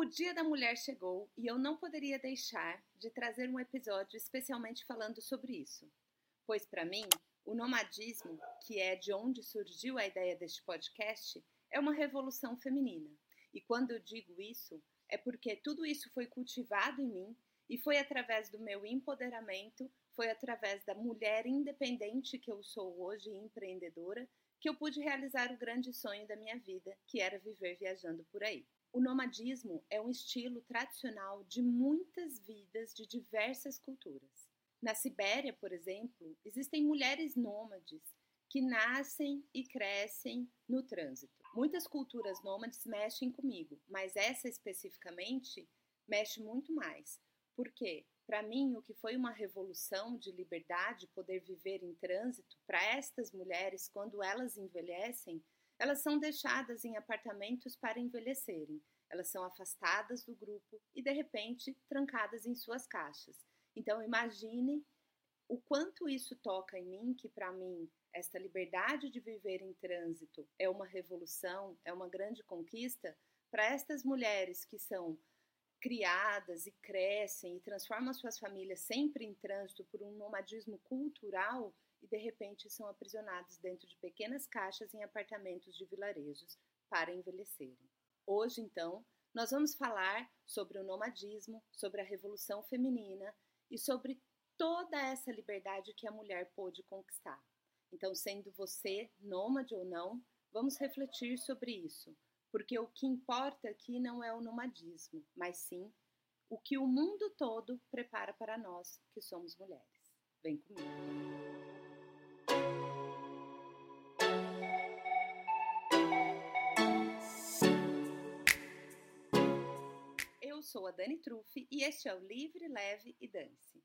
O Dia da Mulher chegou e eu não poderia deixar de trazer um episódio especialmente falando sobre isso. Pois, para mim, o nomadismo, que é de onde surgiu a ideia deste podcast, é uma revolução feminina. E quando eu digo isso, é porque tudo isso foi cultivado em mim e foi através do meu empoderamento, foi através da mulher independente que eu sou hoje, empreendedora, que eu pude realizar o grande sonho da minha vida, que era viver viajando por aí. O nomadismo é um estilo tradicional de muitas vidas de diversas culturas. Na Sibéria, por exemplo, existem mulheres nômades que nascem e crescem no trânsito. Muitas culturas nômades mexem comigo, mas essa especificamente mexe muito mais. Por quê? Para mim, o que foi uma revolução de liberdade, poder viver em trânsito, para estas mulheres, quando elas envelhecem, elas são deixadas em apartamentos para envelhecerem. Elas são afastadas do grupo e, de repente, trancadas em suas caixas. Então, imagine o quanto isso toca em mim, que para mim, esta liberdade de viver em trânsito é uma revolução, é uma grande conquista. Para estas mulheres que são criadas e crescem e transformam suas famílias sempre em trânsito por um nomadismo cultural, e de repente são aprisionados dentro de pequenas caixas em apartamentos de vilarejos para envelhecerem. Hoje, então, nós vamos falar sobre o nomadismo, sobre a revolução feminina e sobre toda essa liberdade que a mulher pôde conquistar. Então, sendo você nômade ou não, vamos refletir sobre isso, porque o que importa aqui não é o nomadismo, mas sim o que o mundo todo prepara para nós que somos mulheres. Vem comigo. Sou a Dani Truffi e este é o Livre, Leve e Dance.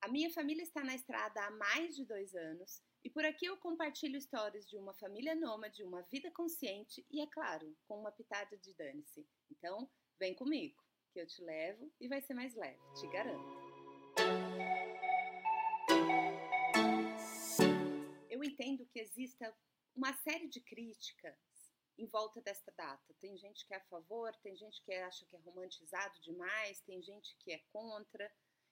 A minha família está na estrada há mais de dois anos e por aqui eu compartilho histórias de uma família nômade, uma vida consciente e, é claro, com uma pitada de dance. Então, vem comigo, que eu te levo e vai ser mais leve, te garanto. Eu entendo que exista uma série de críticas em volta desta data. Tem gente que é a favor, tem gente que acha que é romantizado demais, tem gente que é contra.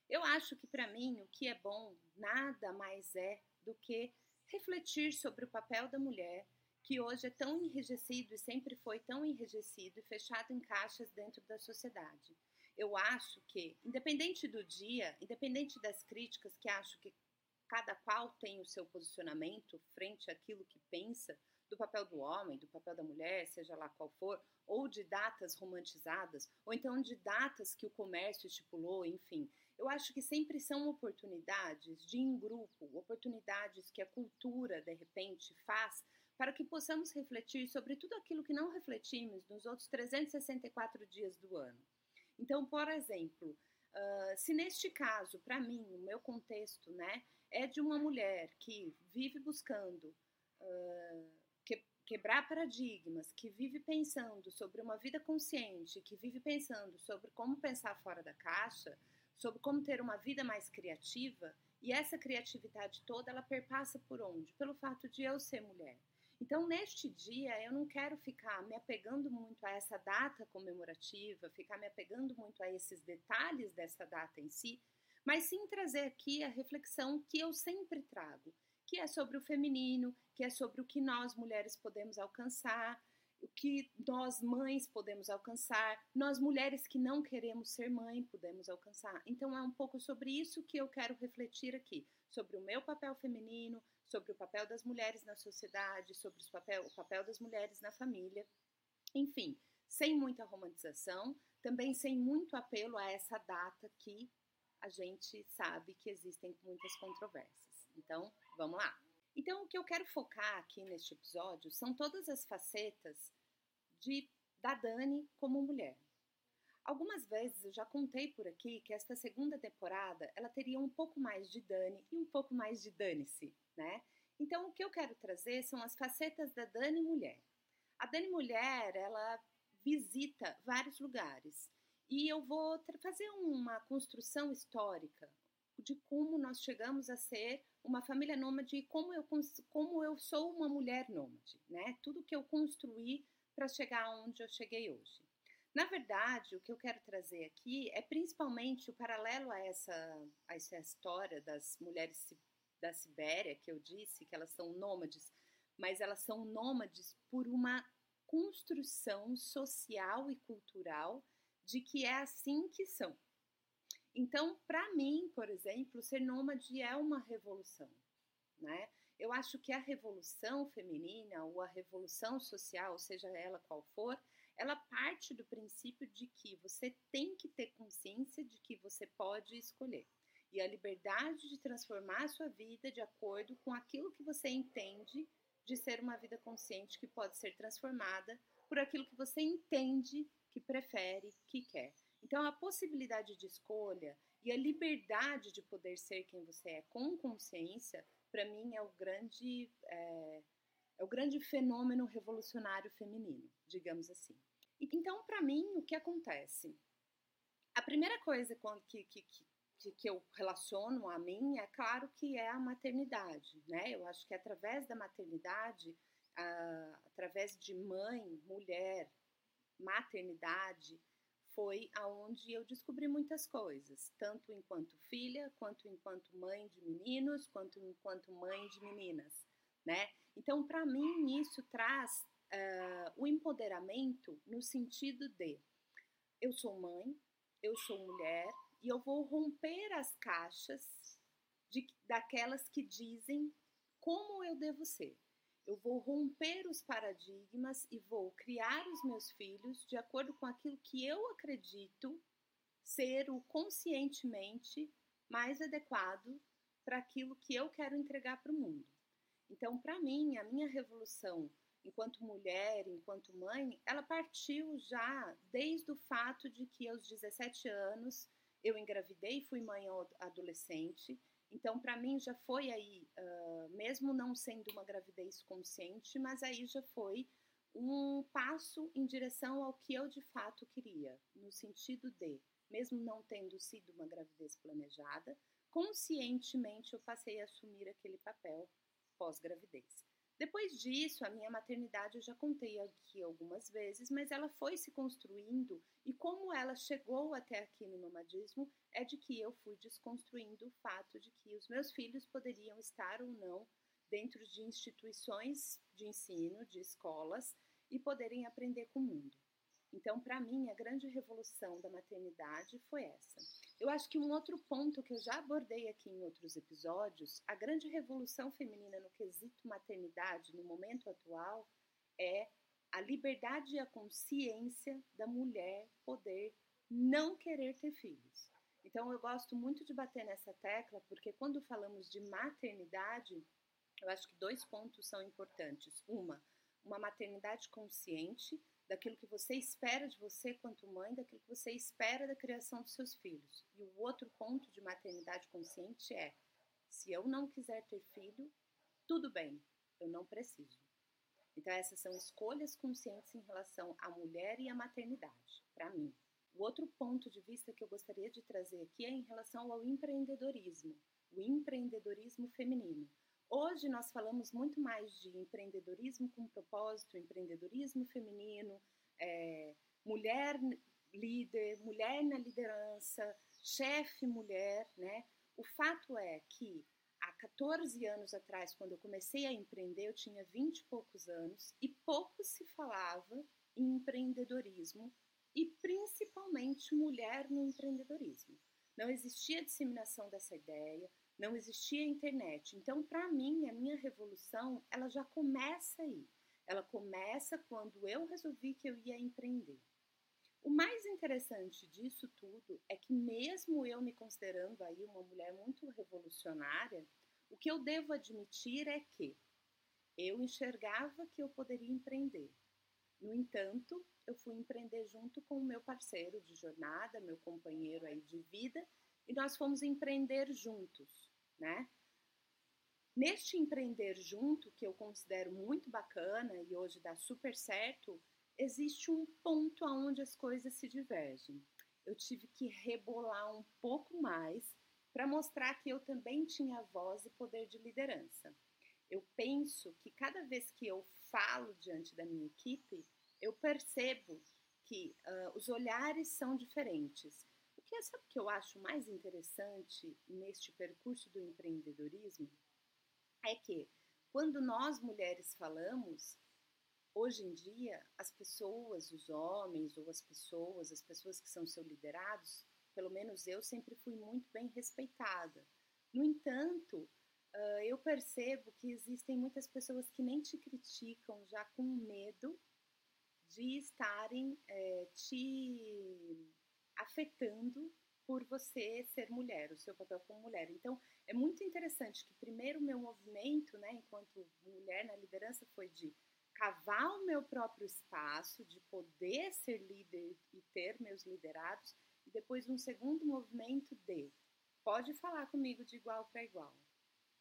Eu acho que para mim o que é bom nada mais é do que refletir sobre o papel da mulher, que hoje é tão enrijecido e sempre foi tão enrijecido e fechado em caixas dentro da sociedade. Eu acho que, independente do dia, independente das críticas que acho que cada qual tem o seu posicionamento frente àquilo que pensa, do papel do homem, do papel da mulher, seja lá qual for, ou de datas romantizadas, ou então de datas que o comércio estipulou, enfim. Eu acho que sempre são oportunidades de em grupo, oportunidades que a cultura, de repente, faz para que possamos refletir sobre tudo aquilo que não refletimos nos outros 364 dias do ano. Então, por exemplo, uh, se neste caso, para mim, o meu contexto, né, é de uma mulher que vive buscando uh, quebrar paradigmas, que vive pensando sobre uma vida consciente, que vive pensando sobre como pensar fora da caixa, sobre como ter uma vida mais criativa, e essa criatividade toda ela perpassa por onde? Pelo fato de eu ser mulher. Então, neste dia, eu não quero ficar me apegando muito a essa data comemorativa, ficar me apegando muito a esses detalhes dessa data em si, mas sim trazer aqui a reflexão que eu sempre trago, que é sobre o feminino, que é sobre o que nós mulheres podemos alcançar, o que nós mães podemos alcançar, nós mulheres que não queremos ser mãe podemos alcançar. Então é um pouco sobre isso que eu quero refletir aqui, sobre o meu papel feminino, sobre o papel das mulheres na sociedade, sobre papel, o papel das mulheres na família. Enfim, sem muita romantização, também sem muito apelo a essa data que a gente sabe que existem muitas controvérsias. Então, vamos lá. Então, o que eu quero focar aqui neste episódio são todas as facetas de da Dani como mulher. Algumas vezes eu já contei por aqui que esta segunda temporada ela teria um pouco mais de Dani e um pouco mais de Dane-se, né? Então, o que eu quero trazer são as facetas da Dani mulher. A Dani mulher, ela visita vários lugares e eu vou fazer uma construção histórica de como nós chegamos a ser uma família nômade e como eu, como eu sou uma mulher nômade, né? Tudo que eu construí para chegar onde eu cheguei hoje. Na verdade, o que eu quero trazer aqui é principalmente o paralelo a essa, a essa história das mulheres da Sibéria, que eu disse que elas são nômades, mas elas são nômades por uma construção social e cultural de que é assim que são. Então, para mim, por exemplo, ser nômade é uma revolução, né? Eu acho que a revolução feminina ou a revolução social, seja ela qual for, ela parte do princípio de que você tem que ter consciência de que você pode escolher. E a liberdade de transformar a sua vida de acordo com aquilo que você entende de ser uma vida consciente que pode ser transformada por aquilo que você entende que prefere, que quer. Então, a possibilidade de escolha e a liberdade de poder ser quem você é com consciência, para mim, é o grande é, é o grande fenômeno revolucionário feminino, digamos assim. Então, para mim, o que acontece? A primeira coisa que, que, que, que eu relaciono a mim é claro que é a maternidade, né? Eu acho que através da maternidade, através de mãe, mulher, maternidade, foi aonde eu descobri muitas coisas, tanto enquanto filha, quanto enquanto mãe de meninos, quanto enquanto mãe de meninas, né? Então, para mim, isso traz uh, o empoderamento no sentido de eu sou mãe, eu sou mulher e eu vou romper as caixas de, daquelas que dizem como eu devo ser. Eu vou romper os paradigmas e vou criar os meus filhos de acordo com aquilo que eu acredito ser o conscientemente mais adequado para aquilo que eu quero entregar para o mundo. Então, para mim, a minha revolução enquanto mulher, enquanto mãe, ela partiu já desde o fato de que aos 17 anos eu engravidei, fui mãe adolescente. Então, para mim já foi aí, uh, mesmo não sendo uma gravidez consciente, mas aí já foi um passo em direção ao que eu de fato queria, no sentido de, mesmo não tendo sido uma gravidez planejada, conscientemente eu passei a assumir aquele papel pós-gravidez. Depois disso, a minha maternidade eu já contei aqui algumas vezes, mas ela foi se construindo como ela chegou até aqui no nomadismo é de que eu fui desconstruindo o fato de que os meus filhos poderiam estar ou não dentro de instituições de ensino, de escolas e poderem aprender com o mundo. Então, para mim, a grande revolução da maternidade foi essa. Eu acho que um outro ponto que eu já abordei aqui em outros episódios, a grande revolução feminina no quesito maternidade no momento atual é a liberdade e a consciência da mulher poder não querer ter filhos. Então, eu gosto muito de bater nessa tecla, porque quando falamos de maternidade, eu acho que dois pontos são importantes. Uma, uma maternidade consciente, daquilo que você espera de você quanto mãe, daquilo que você espera da criação dos seus filhos. E o outro ponto de maternidade consciente é: se eu não quiser ter filho, tudo bem, eu não preciso. Então, essas são escolhas conscientes em relação à mulher e à maternidade, para mim. O outro ponto de vista que eu gostaria de trazer aqui é em relação ao empreendedorismo, o empreendedorismo feminino. Hoje nós falamos muito mais de empreendedorismo com propósito, empreendedorismo feminino, é, mulher líder, mulher na liderança, chefe mulher, né? O fato é que 14 anos atrás, quando eu comecei a empreender, eu tinha 20 e poucos anos e pouco se falava em empreendedorismo e principalmente mulher no empreendedorismo. Não existia disseminação dessa ideia, não existia internet. Então, para mim, a minha revolução, ela já começa aí. Ela começa quando eu resolvi que eu ia empreender. O mais interessante disso tudo é que mesmo eu me considerando aí uma mulher muito revolucionária, o que eu devo admitir é que eu enxergava que eu poderia empreender. No entanto, eu fui empreender junto com o meu parceiro de jornada, meu companheiro aí de vida, e nós fomos empreender juntos né? Neste empreender junto, que eu considero muito bacana e hoje dá super certo, existe um ponto onde as coisas se divergem. Eu tive que rebolar um pouco mais para mostrar que eu também tinha voz e poder de liderança. Eu penso que cada vez que eu falo diante da minha equipe, eu percebo que uh, os olhares são diferentes. O que é sabe que eu acho mais interessante neste percurso do empreendedorismo é que quando nós mulheres falamos, hoje em dia as pessoas, os homens ou as pessoas, as pessoas que são seus liderados, pelo menos eu sempre fui muito bem respeitada. No entanto, uh, eu percebo que existem muitas pessoas que nem te criticam já com medo de estarem é, te afetando por você ser mulher, o seu papel como mulher. Então, é muito interessante que primeiro meu movimento, né, enquanto mulher na liderança, foi de cavar o meu próprio espaço, de poder ser líder e ter meus liderados, depois um segundo movimento de pode falar comigo de igual para igual,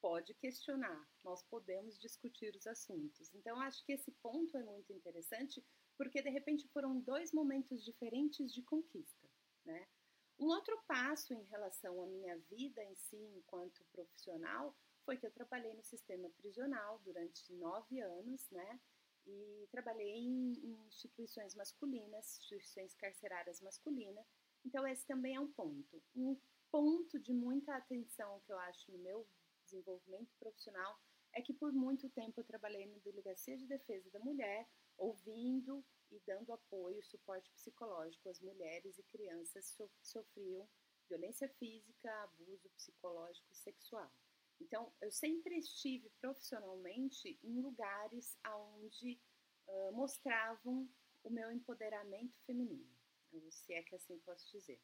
pode questionar, nós podemos discutir os assuntos. Então, acho que esse ponto é muito interessante, porque de repente foram dois momentos diferentes de conquista, né? Um outro passo em relação à minha vida em si, enquanto profissional, foi que eu trabalhei no sistema prisional durante nove anos, né? E trabalhei em instituições masculinas, instituições carcerárias masculinas. Então, esse também é um ponto. Um ponto de muita atenção que eu acho no meu desenvolvimento profissional é que por muito tempo eu trabalhei na Delegacia de Defesa da Mulher, ouvindo e dando apoio, suporte psicológico às mulheres e crianças que sofriam violência física, abuso psicológico e sexual. Então, eu sempre estive profissionalmente em lugares onde uh, mostravam o meu empoderamento feminino, se é que assim posso dizer.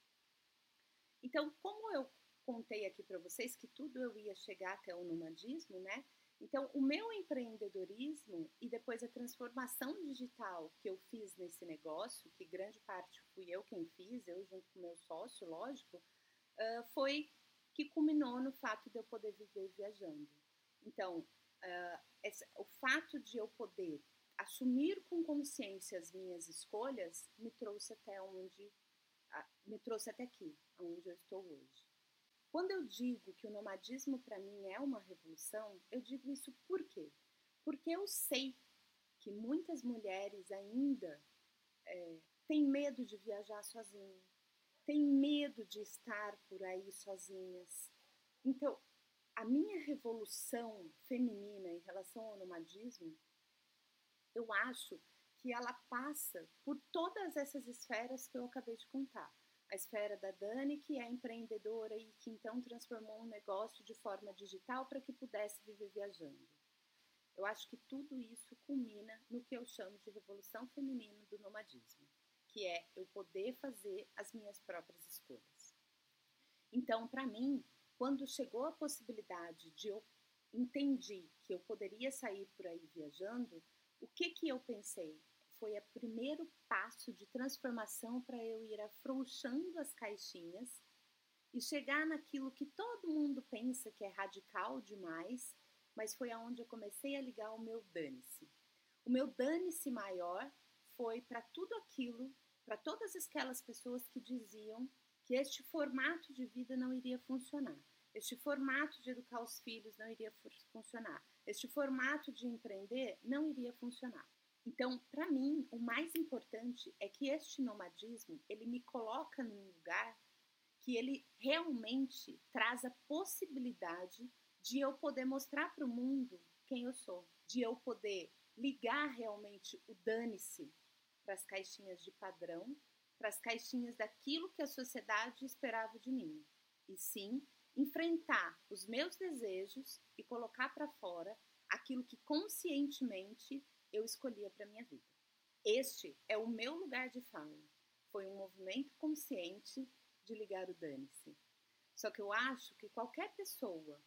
Então, como eu contei aqui para vocês que tudo eu ia chegar até o nomadismo, né? Então, o meu empreendedorismo e depois a transformação digital que eu fiz nesse negócio, que grande parte fui eu quem fiz, eu junto com meu sócio, lógico, uh, foi que culminou no fato de eu poder viver viajando. Então, uh, o fato de eu poder assumir com consciência as minhas escolhas me trouxe até onde, me trouxe até aqui, onde eu estou hoje. Quando eu digo que o nomadismo para mim é uma revolução, eu digo isso por quê? Porque eu sei que muitas mulheres ainda é, têm medo de viajar sozinha, têm medo de estar por aí sozinhas. Então, a minha revolução feminina em relação ao nomadismo, eu acho que ela passa por todas essas esferas que eu acabei de contar a esfera da Dani, que é empreendedora e que então transformou um negócio de forma digital para que pudesse viver viajando. Eu acho que tudo isso culmina no que eu chamo de revolução feminina do nomadismo, que é eu poder fazer as minhas próprias escolhas. Então, para mim, quando chegou a possibilidade de eu entendi que eu poderia sair por aí viajando, o que que eu pensei? foi o primeiro passo de transformação para eu ir afrouxando as caixinhas e chegar naquilo que todo mundo pensa que é radical demais, mas foi aonde eu comecei a ligar o meu dane-se. O meu dane-se maior foi para tudo aquilo, para todas aquelas pessoas que diziam que este formato de vida não iria funcionar. Este formato de educar os filhos não iria funcionar. Este formato de empreender não iria funcionar. Então, para mim, o mais importante é que este nomadismo, ele me coloca num lugar que ele realmente traz a possibilidade de eu poder mostrar para o mundo quem eu sou, de eu poder ligar realmente o dane-se para as caixinhas de padrão, para as caixinhas daquilo que a sociedade esperava de mim. E sim, enfrentar os meus desejos e colocar para fora aquilo que conscientemente eu escolhia para minha vida. Este é o meu lugar de fala. Foi um movimento consciente de ligar o dane-se. Só que eu acho que qualquer pessoa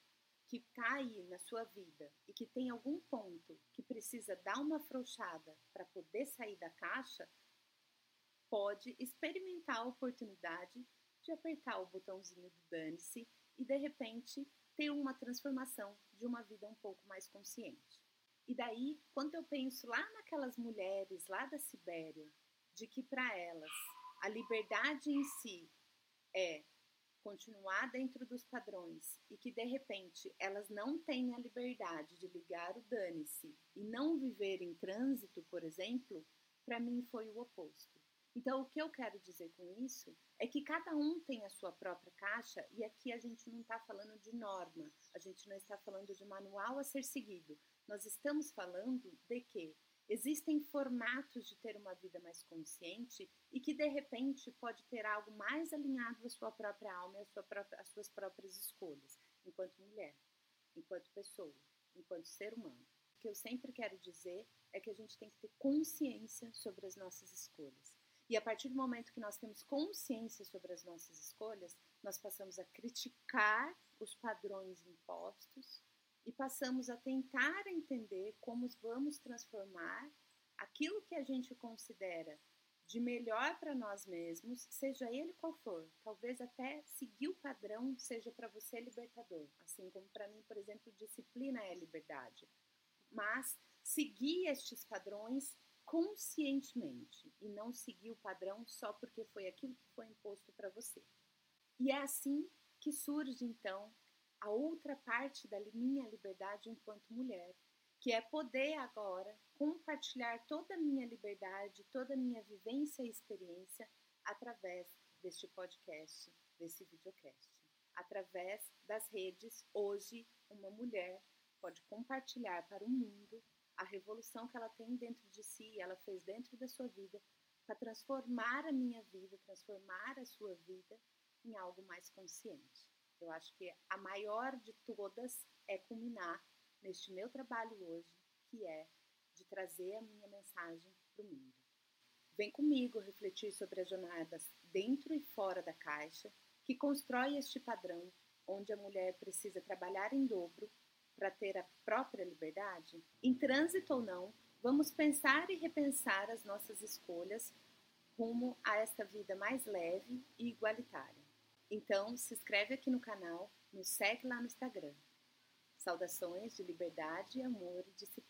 que está aí na sua vida e que tem algum ponto que precisa dar uma afrouxada para poder sair da caixa, pode experimentar a oportunidade de apertar o botãozinho do dane-se e de repente ter uma transformação de uma vida um pouco mais consciente. E daí, quando eu penso lá naquelas mulheres lá da Sibéria, de que para elas a liberdade em si é continuar dentro dos padrões e que de repente elas não têm a liberdade de ligar o dane-se e não viver em trânsito, por exemplo, para mim foi o oposto. Então, o que eu quero dizer com isso é que cada um tem a sua própria caixa e aqui a gente não está falando de norma, a gente não está falando de manual a ser seguido. Nós estamos falando de que existem formatos de ter uma vida mais consciente e que de repente pode ter algo mais alinhado à sua própria alma e sua própria, às suas próprias escolhas, enquanto mulher, enquanto pessoa, enquanto ser humano. O que eu sempre quero dizer é que a gente tem que ter consciência sobre as nossas escolhas. E a partir do momento que nós temos consciência sobre as nossas escolhas, nós passamos a criticar os padrões impostos e passamos a tentar entender como vamos transformar aquilo que a gente considera de melhor para nós mesmos, seja ele qual for. Talvez até seguir o padrão seja para você libertador, assim como para mim, por exemplo, disciplina é liberdade. Mas seguir estes padrões conscientemente e não seguir o padrão só porque foi aquilo que foi imposto para você. E é assim que surge então a outra parte da minha liberdade enquanto mulher, que é poder agora compartilhar toda a minha liberdade, toda a minha vivência e experiência através deste podcast, desse videocast. Através das redes, hoje uma mulher pode compartilhar para o mundo a revolução que ela tem dentro de si, ela fez dentro da sua vida, para transformar a minha vida, transformar a sua vida em algo mais consciente. Eu acho que a maior de todas é culminar neste meu trabalho hoje, que é de trazer a minha mensagem para o mundo. Vem comigo refletir sobre as jornadas dentro e fora da caixa que constrói este padrão onde a mulher precisa trabalhar em dobro para ter a própria liberdade? Em trânsito ou não, vamos pensar e repensar as nossas escolhas rumo a esta vida mais leve e igualitária. Então, se inscreve aqui no canal, nos segue lá no Instagram. Saudações de liberdade, amor e disciplina.